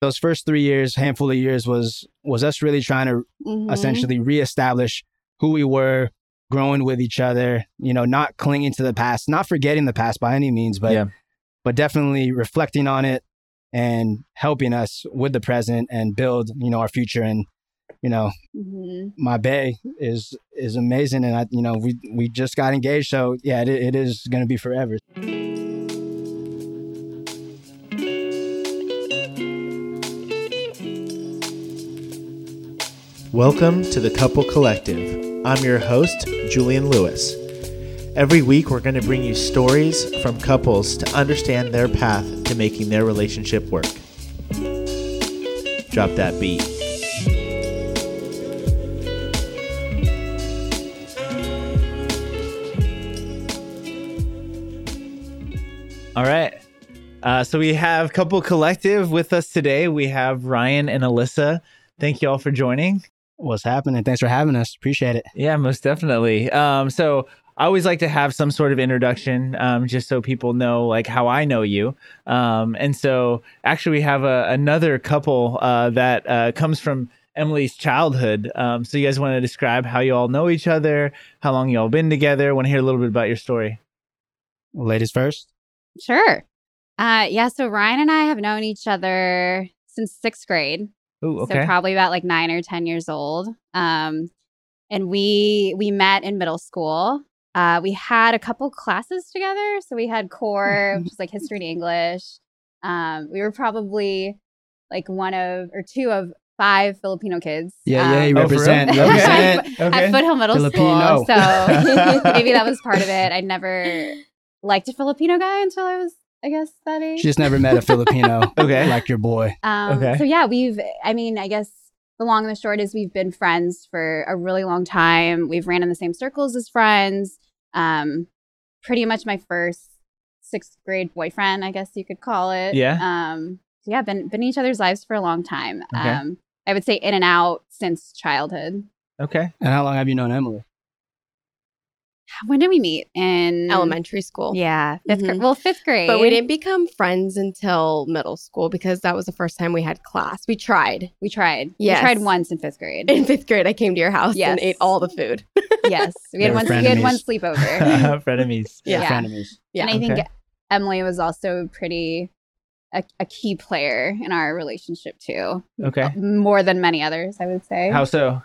those first three years, handful of years, was was us really trying to Mhm. essentially reestablish who we were, growing with each other. You know, not clinging to the past, not forgetting the past by any means, but Yeah. but definitely reflecting on it and helping us with the present and build you know our future and you know Mhm. my bay is is amazing and i you know we we just got engaged so yeah it, it is going to be forever Welcome to the Couple Collective. I'm your host, Julian Lewis. Every week, we're going to bring you stories from couples to understand their path to making their relationship work. Drop that beat. All right. Uh, so we have Couple Collective with us today. We have Ryan and Alyssa. Thank you all for joining. What's happening thanks for having us appreciate it Yeah, most definitely. Um, so I always like to have some sort of introduction, um, just so people know like how I know you. Um, and so actually, we have a, another couple uh, that uh, comes from Emily's childhood. Um, so you guys want to describe how you all know each other, how long you all been together? Want to hear a little bit about your story? ladies first Sure. Uh, yeah. So Ryan and I have known each other since sixth grade. Ooh, So probably about like nine or ten years old. Um, and we we met in middle school. Uh, we had a couple classes together. So we had core, which is like history and English. Um, we were probably like one of or two of five Filipino kids. yeah yeah you um, Oh, represent Okay. at. Foothill Middle Filipino. School. So maybe that was part of it. I never liked a Filipino guy until I was, I guess, that age. she just never met a filipino Okay. like your boy Um, Okay. So yeah, we've. I mean, I guess the long and the short is we've been friends for a really long time. We've ran in the same circles as friends. Um, pretty much my first sixth grade boyfriend, I guess you could call it. Yeah. Um. So yeah, been been in each other's lives for a long time. Okay. Um. I would say in and out since childhood. Okay. and how long have you known emily When did we meet? In elementary school. Yeah, 5th grade. Mhm. Well, fifth grade. But we didn't become friends until middle school because that was the first time we had class. We tried. We tried. Yes. We tried once in fifth grade. In fifth grade, I came to your house Yes. and ate all the food. yes, we had They were one. We had one frenemies. sleepover. Frenemies. yeah, Yeah. frenemies Yeah. And I think Okay. Emily was also pretty a, a key player in our relationship too, Okay. more than many others. I would say. How so?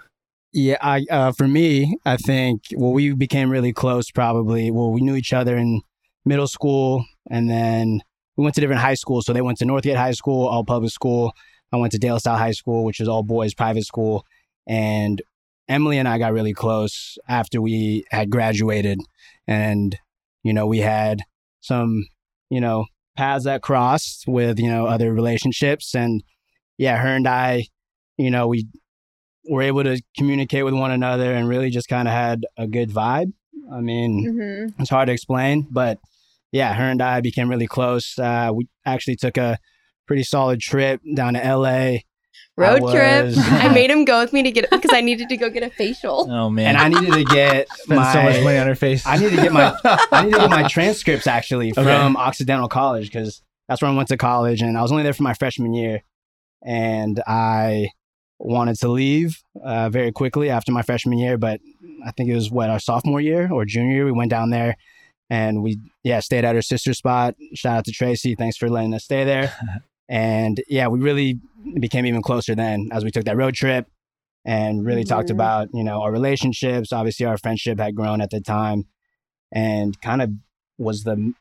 Yeah, I uh, for me, I think well, we became really close. Probably, well, we knew each other in middle school, and then we went to different high schools. So they went to Northgate High School, all public school. I went to De La Salle High School, which was all boys private school. And Emily and I got really close after we had graduated, and you know we had some you know paths that crossed with you know other relationships, and yeah, her and I, you know, we were able to communicate with one another and really just kind of had a good vibe. I mean, Mhm. it's hard to explain, but yeah, her and I became really close. Uh, we actually took a pretty solid trip down to LA, Road I trip. was- I made him go with me to get because I needed to go get a facial. Oh man. and I needed to get my so much money on her face. I need to get my I need to get my transcripts actually from Occidental College because that's where I went to college, and I was only there for my freshman year, and I wanted to leave uh, very quickly after my freshman year, but I think it was what our sophomore year or junior year. We went down there, and we yeah stayed at her sister's spot. Shout out to Tracy, thanks for letting us stay there, and yeah, we really became even closer then as we took that road trip. And really talked Mhm. about you know our relationships. Obviously, our friendship had grown at the time, and kind of was the m-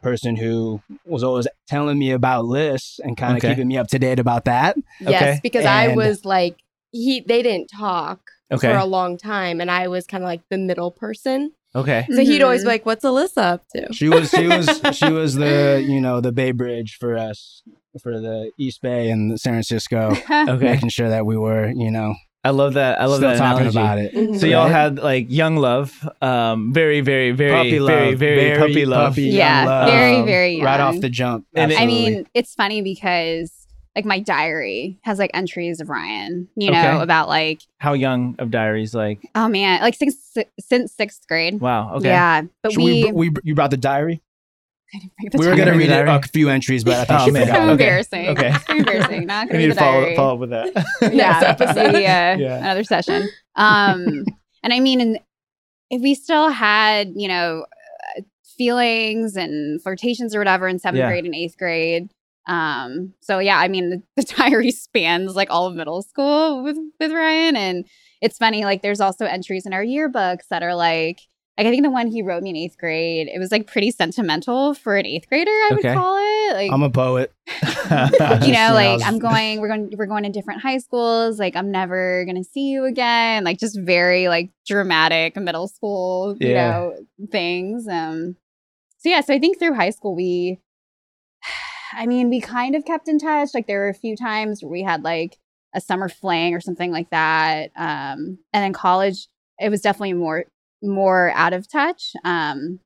person who was always telling me about lists and kind of Okay. keeping me up to date about that. Okay. Yes, because I was like he. They didn't talk Okay. for a long time, and I was kind of like the middle person. Okay. So he'd always be mm-hmm. like, "What's Alyssa up to?" She was she was she was the you know the Bay Bridge for us for the East Bay and the San Francisco, Okay. making sure that we were you know I love that. I love still that talking analogy. about it. Mhm. So y'all had like young love, um, very, very, very, puppy love, very, very, puppy love. puppy young Yeah, love, very, very young. right off the jump. And I mean, it's funny because like my diary has like entries of Ryan, you know, Okay. about like How young of diaries? Like, oh man, like since since sixth grade. wow. Okay. Yeah, but So we, we, we you brought the diary. We were gonna read a, a few entries, but I think Oh, she man. It's forgot. kind of Okay. embarrassing. Okay. It's kind embarrassing. Not gonna need read to the follow, diary. follow up with that. yeah, maybe uh, Yeah. another session. Um, and I mean, and if we still had, you know, uh, feelings and flirtations or whatever in seventh Yeah. grade and eighth grade. Um, so yeah, I mean, the, the diary spans like all of middle school with with Ryan, and it's funny. Like, there's also entries in our yearbooks that are like. Like I think the one he wrote me in eighth grade, it was like pretty sentimental for an eighth grader. I Okay. would call it. Like I'm a poet. you know, like I'm going, we're going, we're going to different high schools. Like I'm never gonna see you again. Like just very like dramatic middle school, you Yeah. know, things. Um, so yeah, so I think through high school we, I mean, we kind of kept in touch. Like there were a few times where we had like a summer fling or something like that. Um, and then college, it was definitely more more out of touch. Um,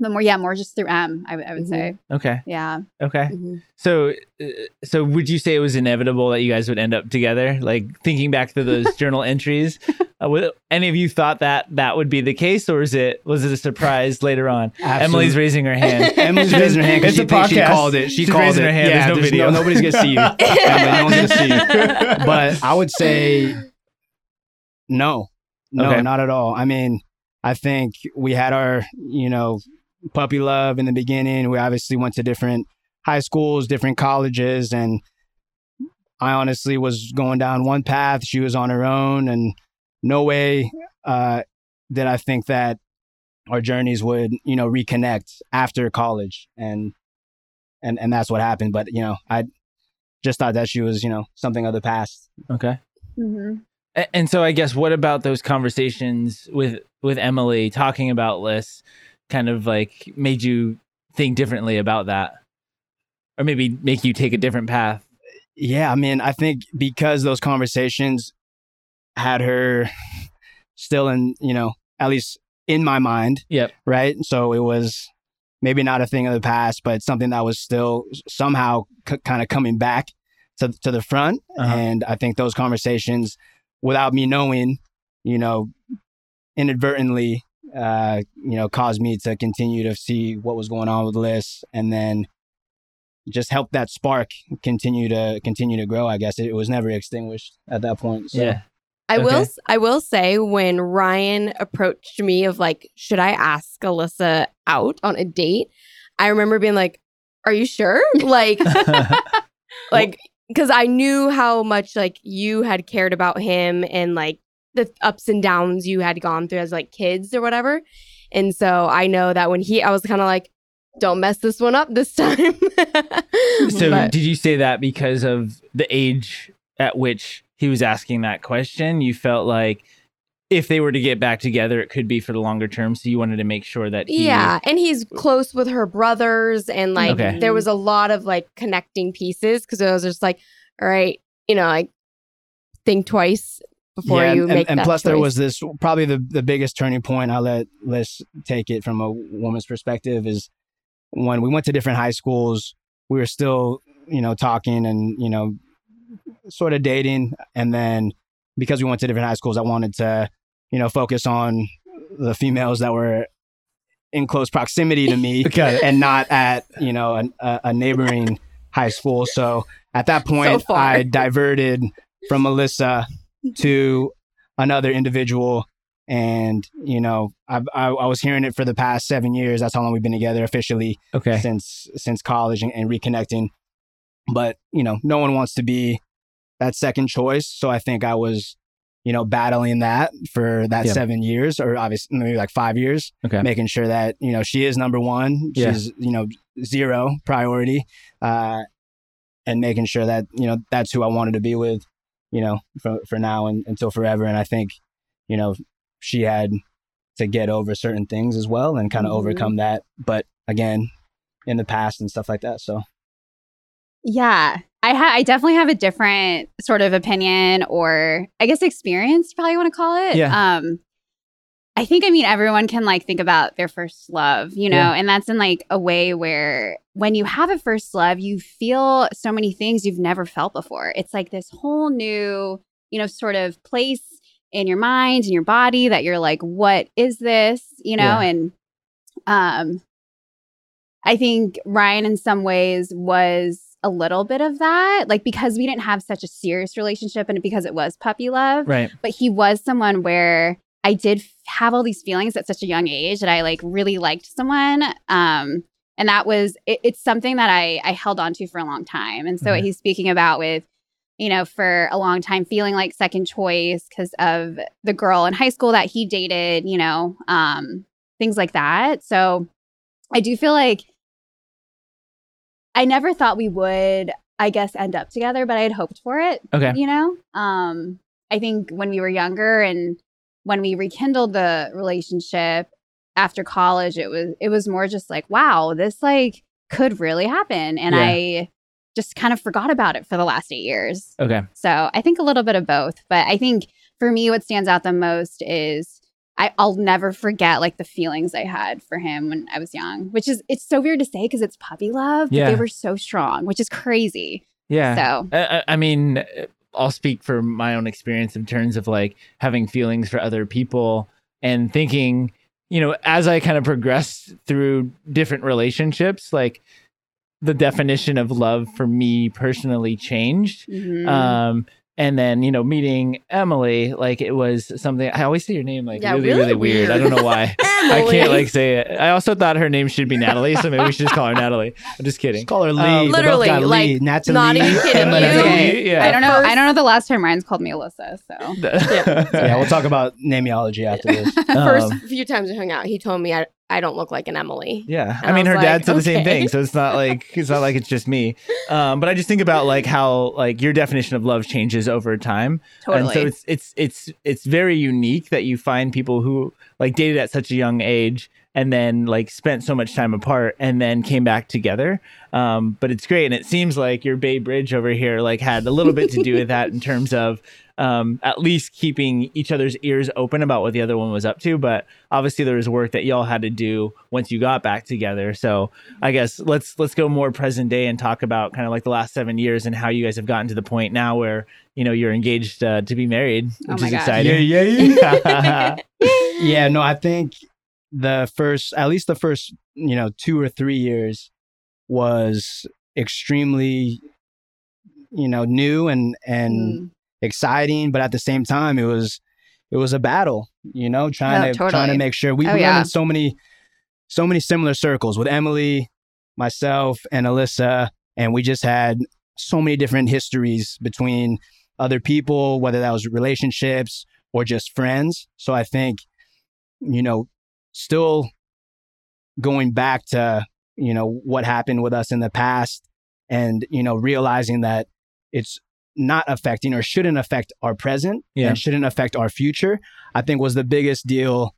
but more, yeah, more just through M. I, would- I would Mhm. say, okay. yeah. Okay. Mhm. So, uh, so would you say it was inevitable that you guys would end up together? Like thinking back to those journal entries, uh, would any of you thought that that would be the case, or is it was it a surprise later on? Absolutely. Emily's raising her hand. Emily's raising her hand because It's she a thinks she called it. She She's called raising it. her hand. Yeah, There's no video. nobody's gonna see you. Emily, no one's gonna see you. But I would say no, no, Okay. not at all. I mean, I think we had our, you know, puppy love in the beginning. We obviously went to different high schools, different colleges, and I honestly was going down one path. She was on her own, and no way uh, did I think that our journeys would, you know, reconnect after college, and and and that's what happened. But you know, I just thought that she was, you know, something of the past. okay. Mm-hmm. And so I guess what about those conversations with with Emily talking about lists kind of like made you think differently about that? Or maybe make you take a different path? Yeah, I mean, I think because those conversations had her still in, you know, at least in my mind, Yep. right? So it was maybe not a thing of the past, but something that was still somehow c- kind of coming back to to the front. Uh-huh. And I think those conversations, without me knowing, you know, inadvertently, uh, you know, caused me to continue to see what was going on with Liz, and then just help that spark continue to continue to grow. I guess it was never extinguished at that point. So. Yeah. I will I will say when Ryan approached me of like, should I ask Alyssa out on a date? I remember being like, Are you sure? Like like because I knew how much like you had cared about him and like the ups and downs you had gone through as like kids or whatever. And so I know that when he I was kind of like, don't mess this one up this time. So But- did you say that because of the age at which he was asking that question? You felt like if they were to get back together, it could be for the longer term. So you wanted to make sure that he, Yeah, and he's close with her brothers, and like Okay. there was a lot of like connecting pieces because it was just like, all right, you know, like think twice before Yeah, you and, make and that plus there was this probably the, the biggest turning point i'll let liz take it from a woman's perspective is when we went to different high schools we were still you know talking and you know sort of dating and then because we went to different high schools i wanted to you know focus on the females that were in close proximity to me Got it. and not at you know an, a, a neighboring high school. So at that point, far. I diverted from Melissa to another individual, and you know I, I I was hearing it for the past seven years. That's how long we've been together officially Okay. since since college and, and reconnecting. But you know, no one wants to be that second choice. So I think I was, you know, battling that for that Yeah. seven years, or obviously maybe like five years Okay. making sure that you know she is number one Yeah. she's you know zero priority uh and making sure that you know that's who i wanted to be with you know for for now and until forever and i think you know she had to get over certain things as well and kind of Mhm. overcome that but again in the past and stuff like that so Yeah. I ha- I definitely have a different sort of opinion or I guess experience, probably want to call it. Yeah. Um I think I mean everyone can like think about their first love, you know, Yeah. and that's in like a way where when you have a first love, you feel so many things you've never felt before. It's like this whole new, you know, sort of place in your mind and your body that you're like, what is this? You know, Yeah. and um I think Ryan, in some ways, was a little bit of that, like because we didn't have such a serious relationship and because it was puppy love. Right. But he was someone where I did have all these feelings at such a young age that I like really liked someone. Um, and that was it, it's something that I I held on to for a long time. And so what Mhm. he's speaking about with you know, for a long time feeling like second choice because of the girl in high school that he dated, you know, um, things like that. So I do feel like I never thought we would, I guess, end up together, but I had hoped for it, Okay. you know? Um, I think when we were younger and when we rekindled the relationship after college, it was it was more just like, wow, this like could really happen. And Yeah. I just kind of forgot about it for the last eight years. Okay. So I think a little bit of both. But I think for me, what stands out the most is I, I'll never forget like the feelings I had for him when I was young, which is it's so weird to say because it's puppy love, but Yeah. they were so strong, which is crazy. Yeah. So I, I- mean, I'll speak for my own experience in terms of like having feelings for other people and thinking, you know, as I kind of progressed through different relationships, like the definition of love for me personally changed. mhm. Um, and then, you know, meeting Emily, like it was something I always say your name like Yeah, really, really really weird. I don't know why. I can't like say it. I also thought her name should be Natalie, so maybe we should just call her Natalie. I'm just kidding. Just call her Lee. Um, Literally, got Lee. like, Natalie, not even kidding Emily. you. Okay, yeah. I don't know. First- I don't know the last time Ryan's called me Alyssa. So Yeah, yeah we'll talk about nameology after this. First Um, few times we hung out, he told me I, I don't look like an Emily. Yeah, And I mean, I her was dad like, said the same thing, so it's not like it's not like it's just me. Um, but I just think about like how like your definition of love changes over time, totally. and so it's it's it's it's very unique that you find people who like dated at such a young age and then like spent so much time apart and then came back together. Um, but it's great, and it seems like your Bay Bridge over here like had a little bit to do with that in terms of um, at least keeping each other's ears open about what the other one was up to. But obviously, there was work that y'all had to do once you got back together. So I guess let's let's go more present day and talk about kind of like the last seven years and how you guys have gotten to the point now where you know you're engaged uh, to be married, Oh which my is gosh. exciting. Yeah, yeah, yeah. yeah, no, I think the first, at least the first, you know, two or three years was extremely, you know, new and and Mm. exciting, but at the same time, it was it was a battle. You know, trying Oh, to trying to make sure we Oh, we yeah. in so many so many similar circles with Emily, myself, and Alyssa, and we just had so many different histories between other people, whether that was relationships or just friends. So I think, you know, still going back to, you know, what happened with us in the past and, you know, realizing that it's not affecting or shouldn't affect our present Yeah. and shouldn't affect our future, I think was the biggest deal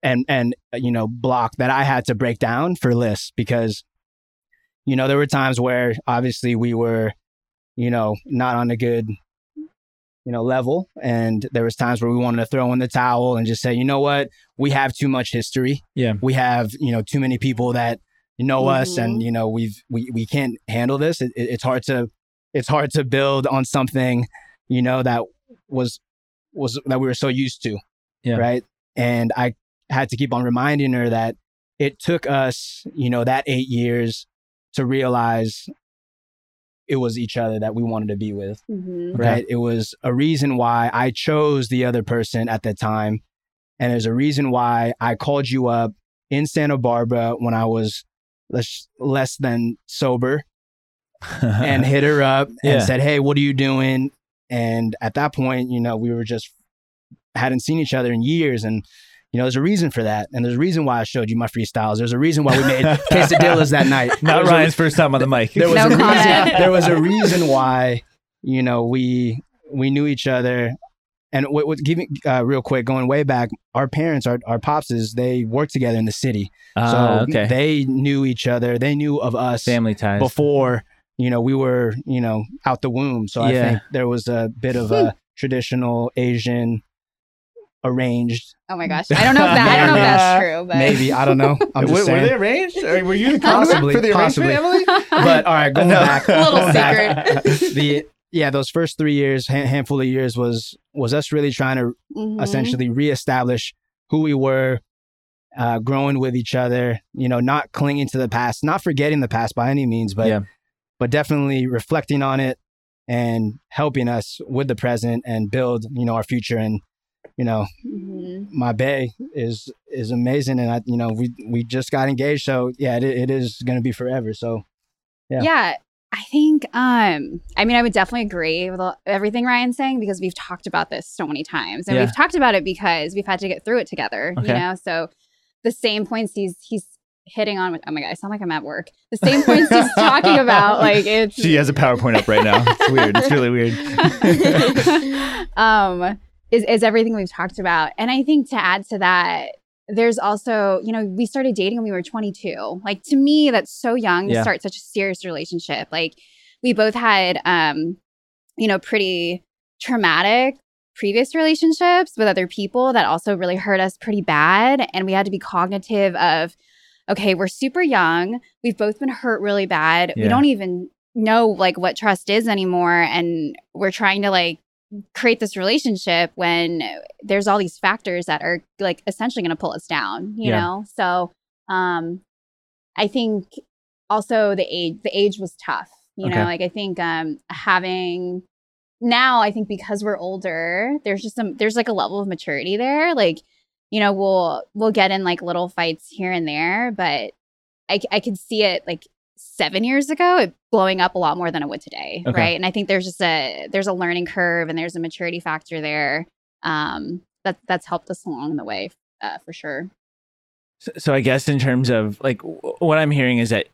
and and you know block that I had to break down for lists because you know there were times where obviously we were you know not on a good you know level and there was times where we wanted to throw in the towel and just say you know what we have too much history Yeah. we have you know too many people that know us Mhm. and you know we've we, we can't handle this it, it- it's hard to it's hard to build on something you know that was was that we were so used to Yeah. right and i had to keep on reminding her that it took us you know that eight years to realize it was each other that we wanted to be with Mhm. Okay. right? It was a reason why I chose the other person at the time. And there's a reason why I called you up in Santa Barbara when I was less, less than sober and hit her up and said, Hey, what are you doing? And at that point, you know, we were just hadn't seen each other in years. And, you know, there's a reason for that. And there's a reason why I showed you my freestyles. There's a reason why we made quesadillas that night. Not was a- Ryan's first time on the mic. there was No a reason, there was a reason why you know we we knew each other and what, what giving uh, real quick going way back our parents our, our popses they worked together in the city Ah, so okay. they knew each other they knew of us Family ties. before you know we were you know out the womb so i think there was a bit of a traditional asian arranged Oh my gosh. I don't know if that I don't know if that's true, but maybe i don't know i'm just were, were they arranged? Or were you the Possibly, for the possibly. arrangement, Emily? but all right going No. back Little going back, secret. the yeah those first three years ha- handful of years was was us really trying to Mhm. essentially reestablish who we were uh, growing with each other. You know, not clinging to the past, not forgetting the past by any means, but Yeah. but definitely reflecting on it and helping us with the present and build you know our future. And you know, Mhm. my bay is is amazing, and I you know we we just got engaged, so yeah, it, it is going to be forever. So Yeah. Yeah. I think um I mean I would definitely agree with everything Ryan's saying because we've talked about this so many times and Yeah. we've talked about it because we've had to get through it together, you know. So the same points he's he's hitting on with oh my god, I sound like I'm at work. The same points he's talking about like it's She has a PowerPoint up right now. It's weird. It's really weird. um, is, is everything we've talked about. And I think to add to that, there's also, you know, we started dating when we were 22. Like to me, that's so young Yeah. to start such a serious relationship. Like we both had, um, you know, pretty traumatic previous relationships with other people that also really hurt us pretty bad. And we had to be cognitive of, okay, we're super young. We've both been hurt really bad. Yeah. We don't even know like what trust is anymore. And we're trying to like create this relationship when there's all these factors that are like essentially going to pull us down, you Yeah. know? So, um, I think also the age, the age was tough, you Okay. know, like I think, um, having now, I think because we're older, there's just some, there's like a level of maturity there. Like, you know, we'll, we'll get in like little fights here and there, but I, I could see it like seven years ago, it blowing up a lot more than it would today. Okay. Right. And I think there's just a, there's a learning curve and there's a maturity factor there. Um, that that's helped us along the way, uh, for sure. So, so I guess in terms of like w- what I'm hearing is that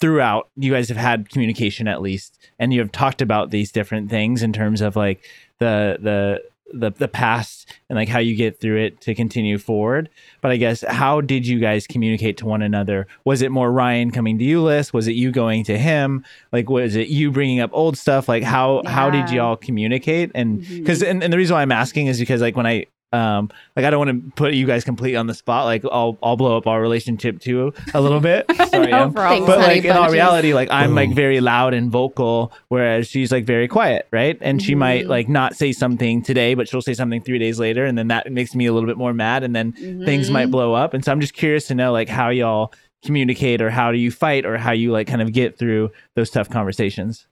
throughout you guys have had communication at least, and you have talked about these different things in terms of like the the the the past and like how you get through it to continue forward. But I guess how did you guys communicate to one another? Was it more Ryan coming to you, Liz? Was it you going to him? Like was it you bringing up old stuff? Like how how did y'all communicate? And mm-hmm. because and, and the reason why I'm asking is because like when I um like I don't want to put you guys completely on the spot. Like I'll I'll blow up our relationship too a little bit. Sorry, No problem. But like in all reality, like I'm like very loud and vocal, whereas she's like very quiet, right? And she might Mhm. like not say something today, but she'll say something three days later, and then that makes me a little bit more mad, and then things Mhm. might blow up. And so I'm just curious to know like how y'all communicate, or how do you fight, or how you like kind of get through those tough conversations.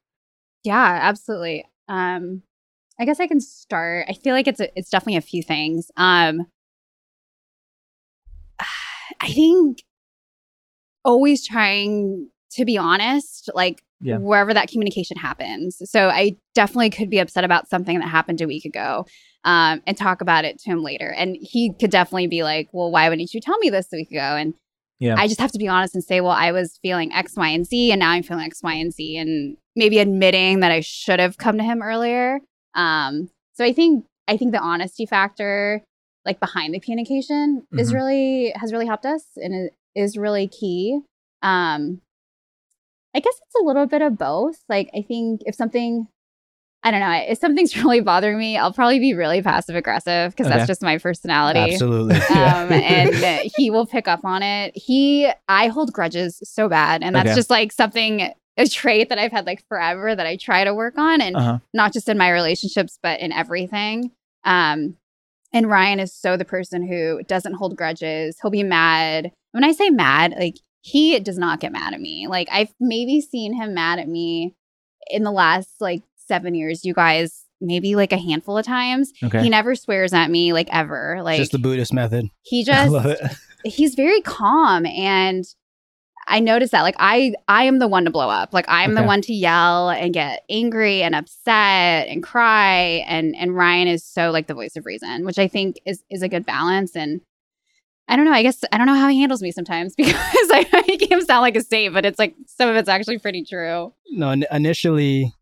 Yeah, absolutely. Um, I guess I can start. I feel like it's a, it's definitely a few things. Um, I think always trying to be honest, like Yeah. wherever that communication happens. So I definitely could be upset about something that happened a week ago, um, and talk about it to him later. And he could definitely be like, "Well, why wouldn't you tell me this a week ago?" And Yeah. I just have to be honest and say, well, I was feeling X, Y, and Z, and now I'm feeling X, Y, and Z, and maybe admitting that I should have come to him earlier. Um, so I think I think the honesty factor, like behind the communication, is Mhm. really has really helped us and it is really key. Um, I guess it's a little bit of both. Like I think if something I don't know. If something's really bothering me, I'll probably be really passive aggressive because Okay. that's just my personality absolutely. um, and he will pick up on it. He, I hold grudges so bad, and that's Okay. just like something a trait that I've had like forever that I try to work on, and Uh-huh. not just in my relationships but in everything. Um, and Ryan is so the person who doesn't hold grudges. He'll be mad. When I say mad, like he does not get mad at me. Like I've maybe seen him mad at me in the last like seven years. You guys, maybe like a handful of times. Okay. He never swears at me like ever. Like just the Buddhist method. he I just love it. he's very calm and I noticed that like I I am the one to blow up. Like I'm the one to yell and get angry and upset and cry and and Ryan is so like the voice of reason, which I think is is a good balance and I don't know. I guess I don't know how he handles me sometimes because I make him sound like a saint, but it's like some of it's actually pretty true. No, in- initially,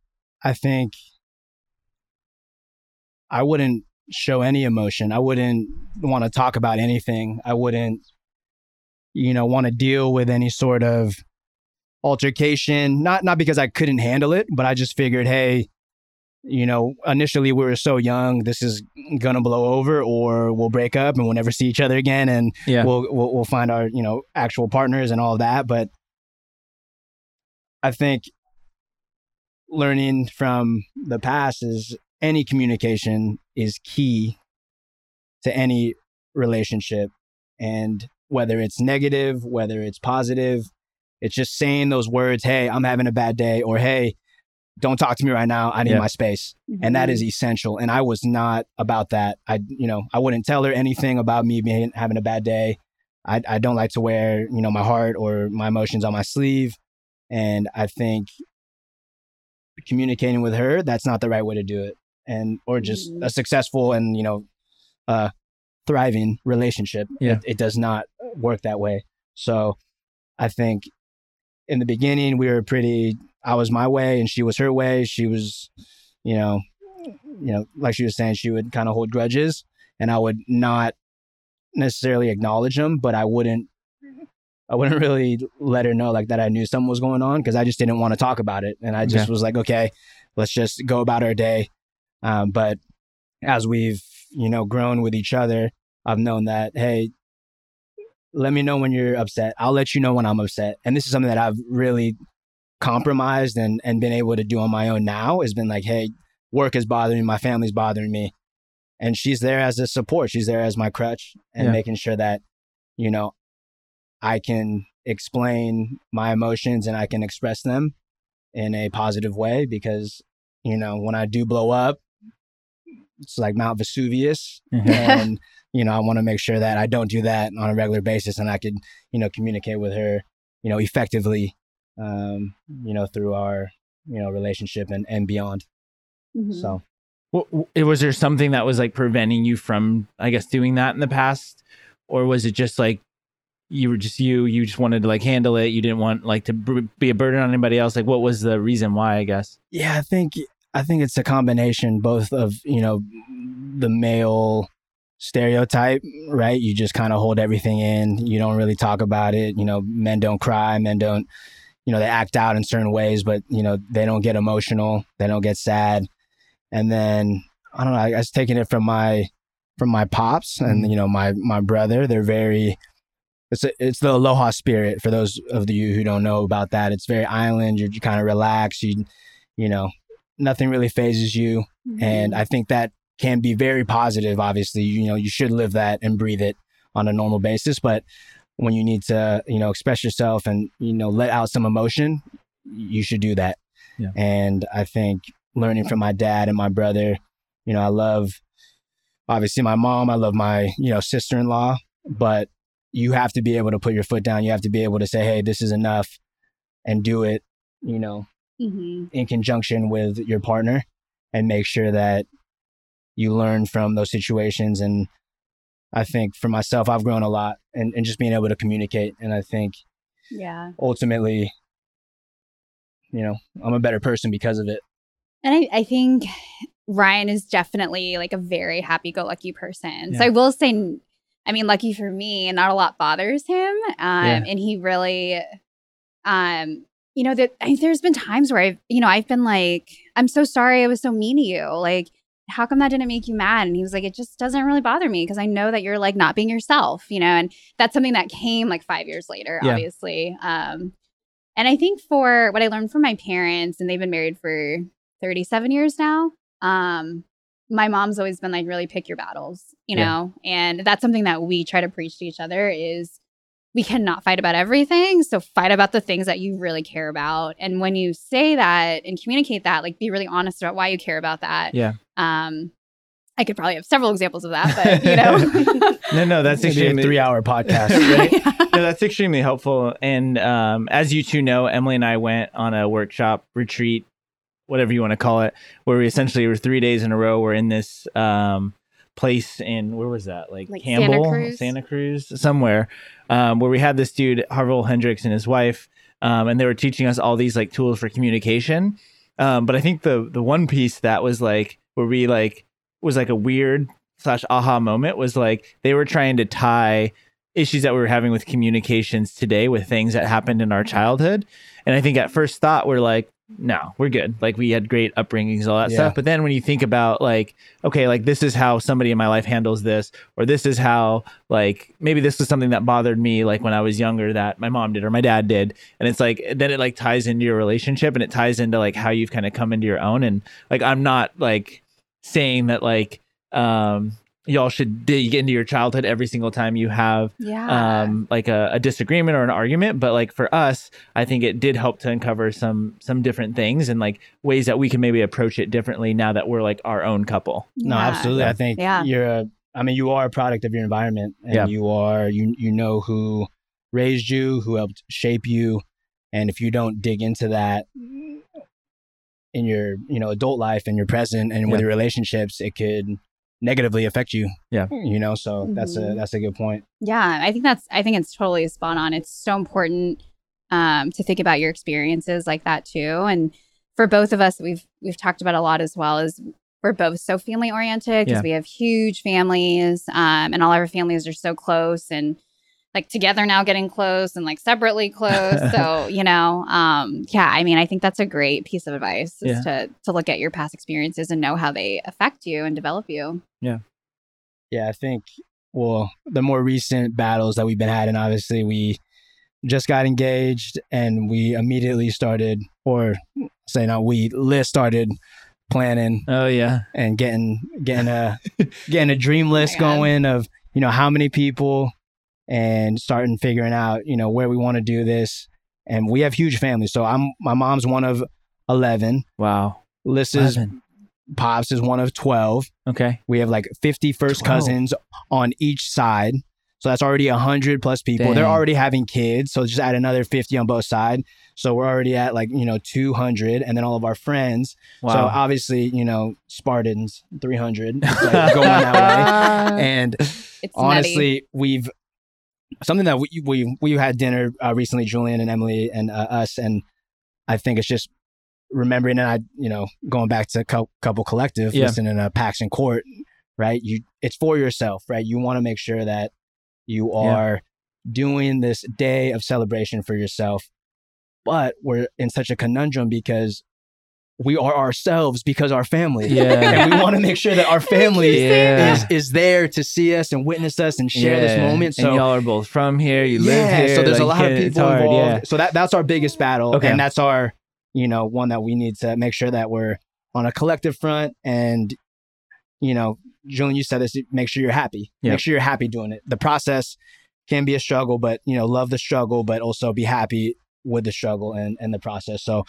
I think I wouldn't show any emotion. I wouldn't want to talk about anything. I wouldn't, you know, want to deal with any sort of altercation. Not not because I couldn't handle it, but I just figured, hey, you know, initially we were so young, this is gonna blow over, or we'll break up and we'll never see each other again, and Yeah. we'll, we'll we'll find our you know actual partners and all that but i think learning from the past is any communication is key to any relationship and whether it's negative, whether it's positive. It's just saying those words, hey, I'm having a bad day, or hey, don't talk to me right now. I need Yeah. my space. And that is essential. And I was not about that. I, you know, I wouldn't tell her anything about me being having a bad day. I, I don't like to wear, you know, my heart or my emotions on my sleeve. And I think communicating with her, that's not the right way to do it. And, or just Mhm. a successful and, you know, uh, thriving relationship. Yeah. It, it does not work that way. So I think in the beginning, we were pretty, I was my way and she was her way. She was, you know, you know, like she was saying, she would kind of hold grudges and I would not necessarily acknowledge them, but I wouldn't, I wouldn't really let her know like that I knew something was going on because I just didn't want to talk about it. And I just Okay. was like, okay, let's just go about our day. Um, but as we've, you know, grown with each other, I've known that, hey, let me know when you're upset. I'll let you know when I'm upset. And this is something that I've really compromised and, and been able to do on my own now has been like, hey, work is bothering me, my family's bothering me. And she's there as a support. She's there as my crutch and Yeah. making sure that, you know, I can explain my emotions and I can express them in a positive way because, you know, when I do blow up, it's like Mount Vesuvius. and, you know, I want to make sure that I don't do that on a regular basis and I could, you know, communicate with her, you know, effectively, um, you know, through our, you know, relationship and, and beyond. Mhm. So, Wa- wa- was there something that was like preventing you from, I guess, doing that in the past, or was it just like you were just you, you just wanted to like handle it, you didn't want like to br- be a burden on anybody else? Like, what was the reason why? I guess. yeah, I think, I think it's a combination both of, you know, the male stereotype, right? You just kind of hold everything in. You don't really talk about it. You know, men don't cry, men don't, you know, they act out in certain ways, but, you know, they don't get emotional, they don't get sad. And then, I don't know, I was taking it from my, from my pops and, mm-hmm. you know, my, my brother, they're very, it's, a, it's the aloha spirit for those of you who don't know about that. It's very island. You're kind of relaxed. You, you know, nothing really phases you mm-hmm. and I think that can be very positive. Obviously, you know, you should live that and breathe it on a normal basis. But when you need to, you know, express yourself and you know let out some emotion, you should do that. Yeah. And I think learning from my dad and my brother, you know, I love obviously my mom. I love my you know sister in law, but you have to be able to put your foot down. You have to be able to say, hey, this is enough, and do it. You know, Mhm. in conjunction with your partner and make sure that you learn from those situations and i think for myself i've grown a lot and, and just being able to communicate and i think Yeah. ultimately you know i'm a better person because of it And I, I think Ryan is definitely like a very happy go lucky person. So I will say, I mean, lucky for me, not a lot bothers him. Um, Yeah. And he really, um, you know, that I, there's been times where I've, you know, I've been like, I'm so sorry I was so mean to you. Like, how come that didn't make you mad? And he was like, it just doesn't really bother me because I know that you're like not being yourself, you know, and that's something that came like five years later, Yeah. obviously. Um, and I think for what I learned from my parents, and they've been married for 37 years now. Um, my mom's always been like, really pick your battles, you Yeah. know, and that's something that we try to preach to each other is we cannot fight about everything. So fight about the things that you really care about. And when you say that and communicate that, like be really honest about why you care about that. Yeah. Um, I could probably have several examples of that, but you know. No, no, that's It's be a extremely three-hour podcast Right? no, that's extremely helpful. And um, as you two know, Emily and I went on a workshop retreat, whatever you want to call it, where we essentially were three days in a row. We're in this um, place in where was that? Like, Like Santa Campbell, Cruz? Santa Cruz, somewhere, um, where we had this dude Harville Hendrix and his wife, um, and they were teaching us all these like tools for communication. Um, but I think the the one piece that was like where we like was like a weird slash aha moment was like they were trying to tie issues that we were having with communications today with things that happened in our childhood. And I think at first thought we're like, no, we're good. Like we had great upbringings, all that Yeah. stuff. But then when you think about like, okay, like this is how somebody in my life handles this, or this is how like maybe this was something that bothered me like when I was younger that my mom did or my dad did. And it's like then it like ties into your relationship and it ties into like how you've kind of come into your own. And like I'm not like saying that like um y'all should dig into your childhood every single time you have Yeah. um like a, a disagreement or an argument but like for us i think it did help to uncover some some different things and like ways that we can maybe approach it differently now that we're like our own couple No, Yeah. absolutely. I think Yeah. you're a I mean, you are a product of your environment and Yeah. you are you you know who raised you, who helped shape you. And if you don't dig into that in your, you know, adult life and your present and with your relationships, it could negatively affect you. Yeah. You know, so that's a Mhm. that's a good point. Yeah, I think that's I think it's totally spot on. It's so important um, to think about your experiences like that too. And for both of us, we've we've talked about a lot as well as we're both so family oriented because Yeah. we have huge families, um, and all our families are so close and like together now getting close and like separately close. so you know, um, yeah, I mean, I think that's a great piece of advice is to to look at your past experiences and know how they affect you and develop you. Yeah, Yeah, I think well, the more recent battles that we've been having, obviously we just got engaged and we immediately started or say not we, Liz started planning oh yeah and getting getting a getting a dream list Oh going of, you know, how many people and starting figuring out, you know, where we want to do this. And we have huge families. So I'm my mom's one of eleven. wow Liz's Eleven. pops is one of twelve. okay We have like 50 first 12. cousins on each side. So that's already 100 plus people. They're already having kids. So just add another 50 on both sides. So we're already at like, you know, 200. And then all of our friends. So wow obviously, you know, Spartans, 300 like, going that way. And It's nutty. honestly, we've something that we we we had dinner uh, recently, Julian and Emily and uh, us, and I think it's just remembering and I, you know, going back to cou- couple collective, Yeah. listening to Pax and Court, right? You, it's for yourself, right? You want to make sure that you Yeah. are doing this day of celebration for yourself, but we're in such a conundrum because we are ourselves because our family, Yeah. and we want to make sure that our family Yeah. is is there to see us and witness us and share this Yeah. moment. and So y'all are both from here you live yeah, here so there's a lot of people hard, involved. yeah. So that that's our biggest battle, Okay. and that's our you know one that we need to make sure that we're on a collective front and you know Julian, you said this. Make sure you're happy. Yeah. Make sure you're happy doing it. The process can be a struggle, but you know, love the struggle, but also be happy with the struggle and and the process. So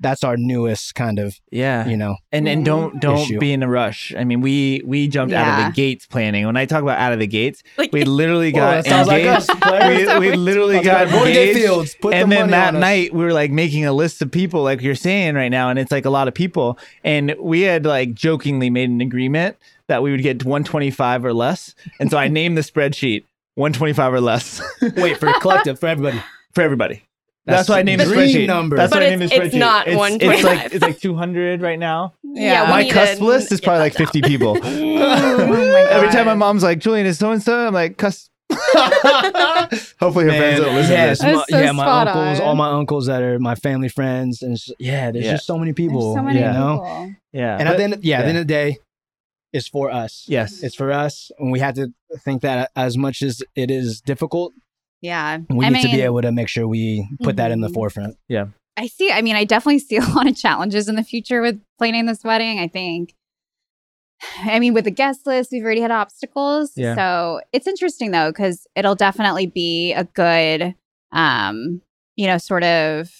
that's our newest kind of yeah you know and and don't mm-hmm. don't Issue. be in a rush. I mean, we we jumped out of the gates planning. When I talk about out of the gates, Like, we literally got that sounds like engaged. us, we, we we- literally got go. Golden Gate engaged. Fields. Put the and then money that on us. night we were like making a list of people, like you're saying right now, and it's like a lot of people. And we had like jokingly made an agreement that we would get 125 or less. And so I named the spreadsheet 125 or less wait for collective for everybody. for everybody. That's, why I named the dream spreadsheet. number. That's But why I it's- named the spreadsheet. it's not It's, 125. like it's like 200 right now. Yeah, we My need cusp list is probably that like 50 people. Oh Every time my mom's like, Julian is so and so, I'm like, cuss. Hopefully her friends Man, don't listen yes, to this. my, so yeah, my uncles, on. all my uncles that are my family friends, and it's- yeah, there's Yeah. just so many There's people. so many you know, people. Yeah. and but- at the end, yeah, at the end of the day, it's for us. yes. It's for us, and we have to think that as much as it is difficult, Yeah. we I need to be able to make sure we put that in the forefront. Yeah. I see. I mean, I definitely see a lot of challenges in the future with planning this wedding. I think. I mean, with the guest list, we've already had obstacles. Yeah. So it's interesting though, because it'll definitely be a good, um, you know, sort of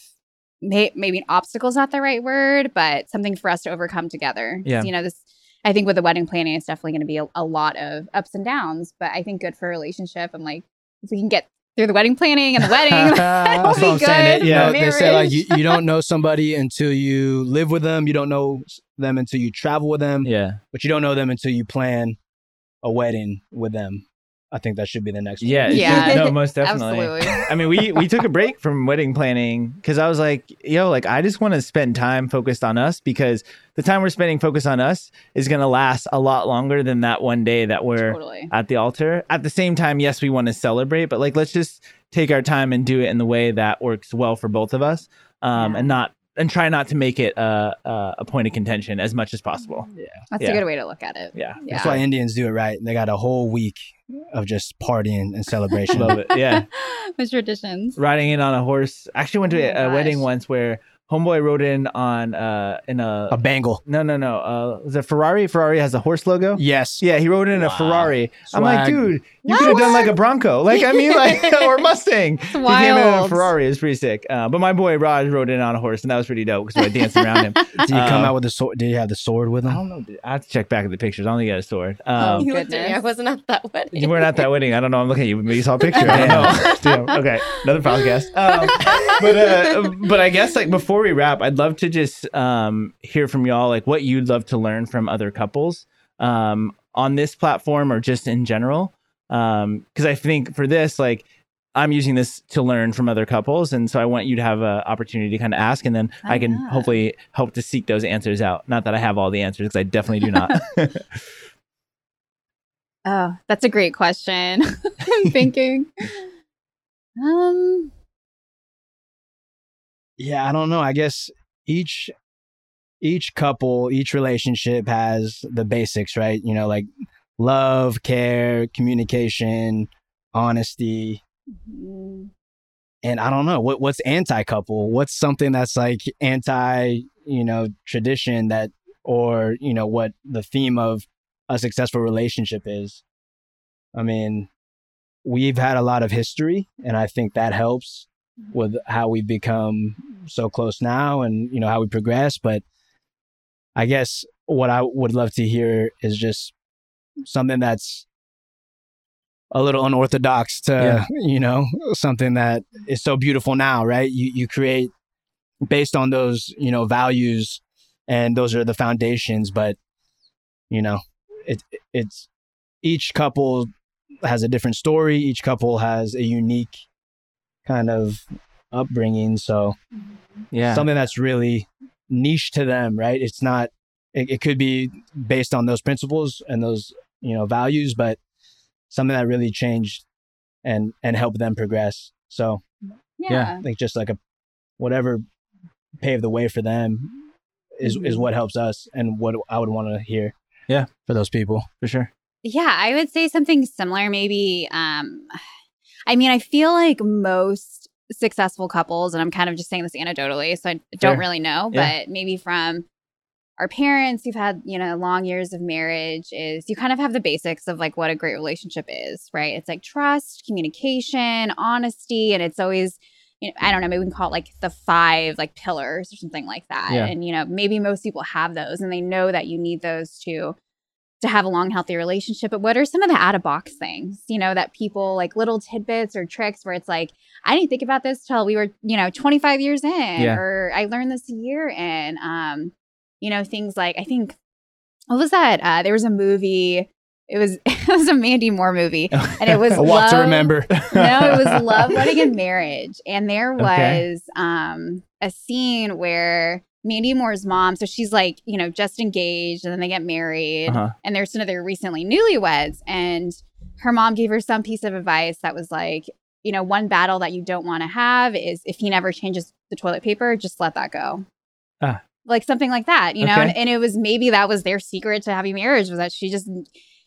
may- maybe an obstacle's not the right word, but something for us to overcome together. Yeah. You know, this. I think with the wedding planning, it's definitely going to be a, a lot of ups and downs, but I think good for a relationship. I'm like, if we can get through the wedding planning and the wedding, That's what I'm good. saying. It, you for they say like you, you don't know somebody until you live with them. You don't know them until you travel with them. yeah. But you don't know them until you plan a wedding with them. I think that should be the next. one. Yeah. Yeah. No, most definitely. Absolutely. I mean, we we took a break from wedding planning because I was like, yo, like I just want to spend time focused on us because the time we're spending focused on us is gonna last a lot longer than that one day that we're totally. at the altar. At the same time, yes, we want to celebrate, but like let's just take our time and do it in the way that works well for both of us, um, Yeah. and not and try not to make it a, a a point of contention as much as possible. Yeah, that's Yeah. a good way to look at it. Yeah, Yeah. That's why Indians do it right. They got a whole week of just partying and celebration. love it. Yeah. the traditions. riding in on a horse. I actually went to Oh a, a wedding once where homeboy rode in on uh in a, A bangle. no no no uh was it Ferrari? Ferrari has a horse logo. Yes. Yeah, he rode in a Wow. Ferrari. I'm like, dude, you could have done like a Bronco. Like, I mean, like, or Mustang. He came in a. Ferrari. It was pretty sick. Uh, but my boy Raj rode in on a horse, and that was pretty dope because we danced around him. Did you come Uh, out with the sword? Did you have the sword with him? I don't know. I have to check back at the pictures. I don't think he had a sword. Oh, Um, You looked at me. I wasn't at that wedding. you weren't at that wedding. I don't know. I'm looking at you. Maybe you saw a picture. I don't know. Damn. Okay, another podcast. Um, but uh, but I guess like before we wrap, I'd love to just um, hear from y'all like what you'd love to learn from other couples um, on this platform or just in general. Because I think for this, like I'm using this to learn from other couples, and so I want you to have an opportunity to kind of ask, and then Oh, I can yeah. hopefully help to seek those answers out. Not that I have all the answers, because I definitely do not. Oh, that's a great question. I'm thinking. Um, Yeah, I don't know. I guess each each couple, each relationship has the basics, right? You know, like love, care, communication, honesty, mm, and I don't know what what's anti couple. What's something that's like anti, you know, tradition that, or you know, what the theme of a successful relationship is. I mean, we've had a lot of history, and I think that helps with how we've become so close now, and you know how we progress. But I guess what I would love to hear is just something that's a little unorthodox to Yeah. you know something that is so beautiful now right you you create based on those you know values and those are the foundations but you know it it's each couple has a different story each couple has a unique kind of upbringing so yeah. something that's really niche to them right it's not it, it could be based on those principles and those you know values but something that really changed and and helped them progress so yeah. i think just like a whatever paved the way for them is is what helps us and what i would want to hear Yeah. for those people for sure. Yeah, I would say something similar. Maybe, um, I mean, I feel like most successful couples, and I'm kind of just saying this anecdotally, so I don't really know, Yeah. but maybe from our parents who've had, you know, long years of marriage, is you kind of have the basics of like what a great relationship is, right? It's like trust, communication, honesty, and it's always, you know, I don't know, maybe we can call it like the five like pillars or something like that. Yeah. And, you know, maybe most people have those and they know that you need those to to have a long healthy relationship but what are some of the out of box things you know that people like little tidbits or tricks where it's like i didn't think about this till we were you know 25 years in Yeah. or i learned this a year in um you know things like i think what was that uh there was a movie it was it was a mandy moore movie and it was a walk to remember no, it was Love, Wedding, and Marriage. And there was Okay. um, a scene where Mandy Moore's mom, so she's like, you know, just engaged and then they get married. Uh-huh. And there's their recently newlyweds. And her mom gave her some piece of advice that was like, you know, one battle that you don't want to have is if he never changes the toilet paper, just let that go. Ah. Like something like that, you know? Okay. And, and it was maybe that was their secret to having marriage was that she just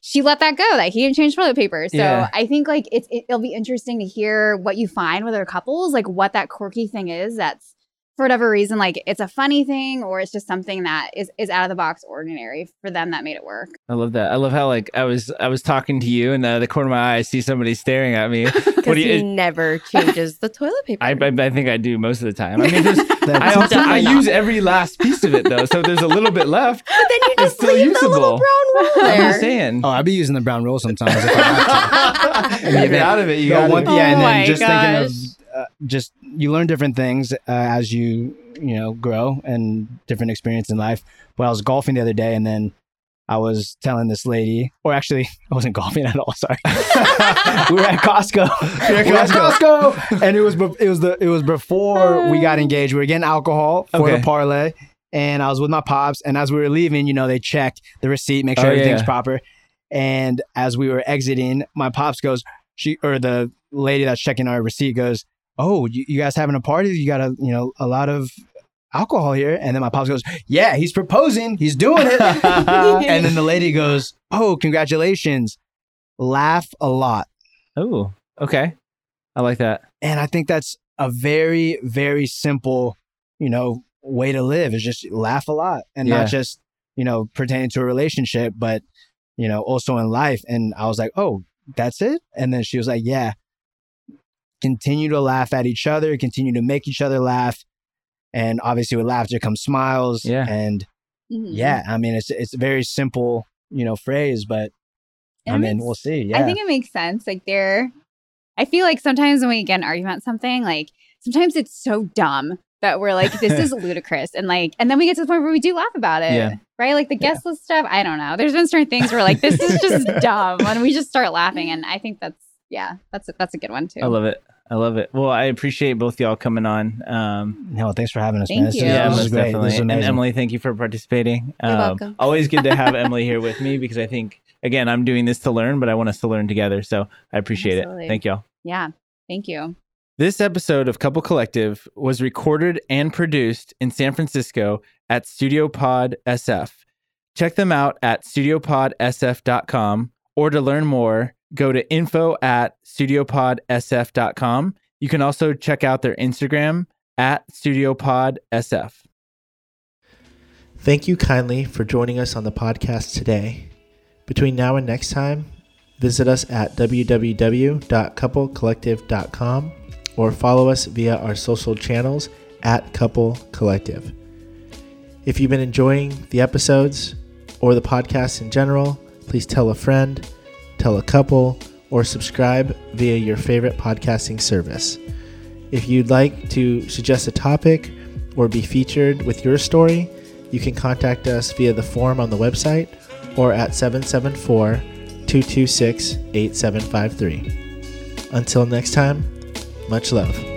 she let that go that he didn't change toilet paper. So Yeah. I think like it's it, it'll be interesting to hear what you find with other couples, like what that quirky thing is that's for whatever reason, like it's a funny thing or it's just something that is is out of the box ordinary for them that made it work. I love that. I love how like I was I was talking to you, and out of the corner of my eye, I see somebody staring at me. what Because do you? he never changes the toilet paper. I, I I think I do most of the time. I mean, there's, I also I use every last piece of it though, so there's a little bit left. but then you It's just still leave the little usable. brown roll I'm saying. oh i'd be using the brown roll sometimes if I have to. Get out of it. You No, got one- it. yeah, and Oh then my just thinking of gosh. Uh, just you learn different things uh, as you you know grow and different experience in life. But I was golfing the other day, and then I was telling this lady, or actually, I wasn't golfing at all. Sorry, we were at Costco. You're at We were at Costco. Costco, and it was be- it was the it was before we got engaged. We were getting alcohol for Okay. the parlay. And I was with my pops, and as we were leaving, you know, they check the receipt, make sure Oh, everything's yeah. proper. And as we were exiting, my pops goes, she or the lady that's checking our receipt goes, "Oh, you, you guys having a party? You got a you know a lot of alcohol here." And then my pops goes, "Yeah, he's proposing. He's doing it." and then the lady goes, "Oh, congratulations!" Laugh a lot, Oh, okay. I like that. and I think that's a very very simple, you know, way to live is just laugh a lot and Yeah. not just you know pertaining to a relationship, but you know also in life. And I was like, oh, that's it. And then she was like, yeah, continue to laugh at each other, continue to make each other laugh, and obviously with laughter comes smiles. Yeah. and Mhm. yeah, I mean it's it's a very simple you know phrase, but And I mean makes- we'll see. Yeah, I think it makes sense. Like there, I feel like sometimes when we get an argument about something, like sometimes it's so dumb that we're like, this is ludicrous. And like, and then we get to the point where we do laugh about it. Yeah. Right. Like the guest list stuff. I don't know. There's been certain things where like, this is just dumb. And we just start laughing. And I think that's, yeah, that's, a, that's a good one too. I love it. I love it. Well, I appreciate both y'all coming on. Um, no, thanks for having us, Thank man. This you. is- yeah, this is most great. definitely. This is And amazing. Emily, thank you for participating. Um, You're welcome. Always good to have Emily here with me because I think, again, I'm doing this to learn, but I want us to learn together. So I appreciate Absolutely. it. Thank y'all. Yeah. Thank you. This episode of Couple Collective was recorded and produced in San Francisco at Studio Pod SF. Check them out at studiopodsf.com or to learn more, go to info at studiopodsf.com. You can also check out their Instagram at studiopodsf. Thank you kindly for joining us on the podcast today. Between now and next time, visit us at www.couplecollective.com or follow us via our social channels at Couple Collective. If you've been enjoying the episodes or the podcast in general, please tell a friend, tell a couple, or subscribe via your favorite podcasting service. If you'd like to suggest a topic or be featured with your story, you can contact us via the form on the website or at 774 226 8753. Until next time, much love.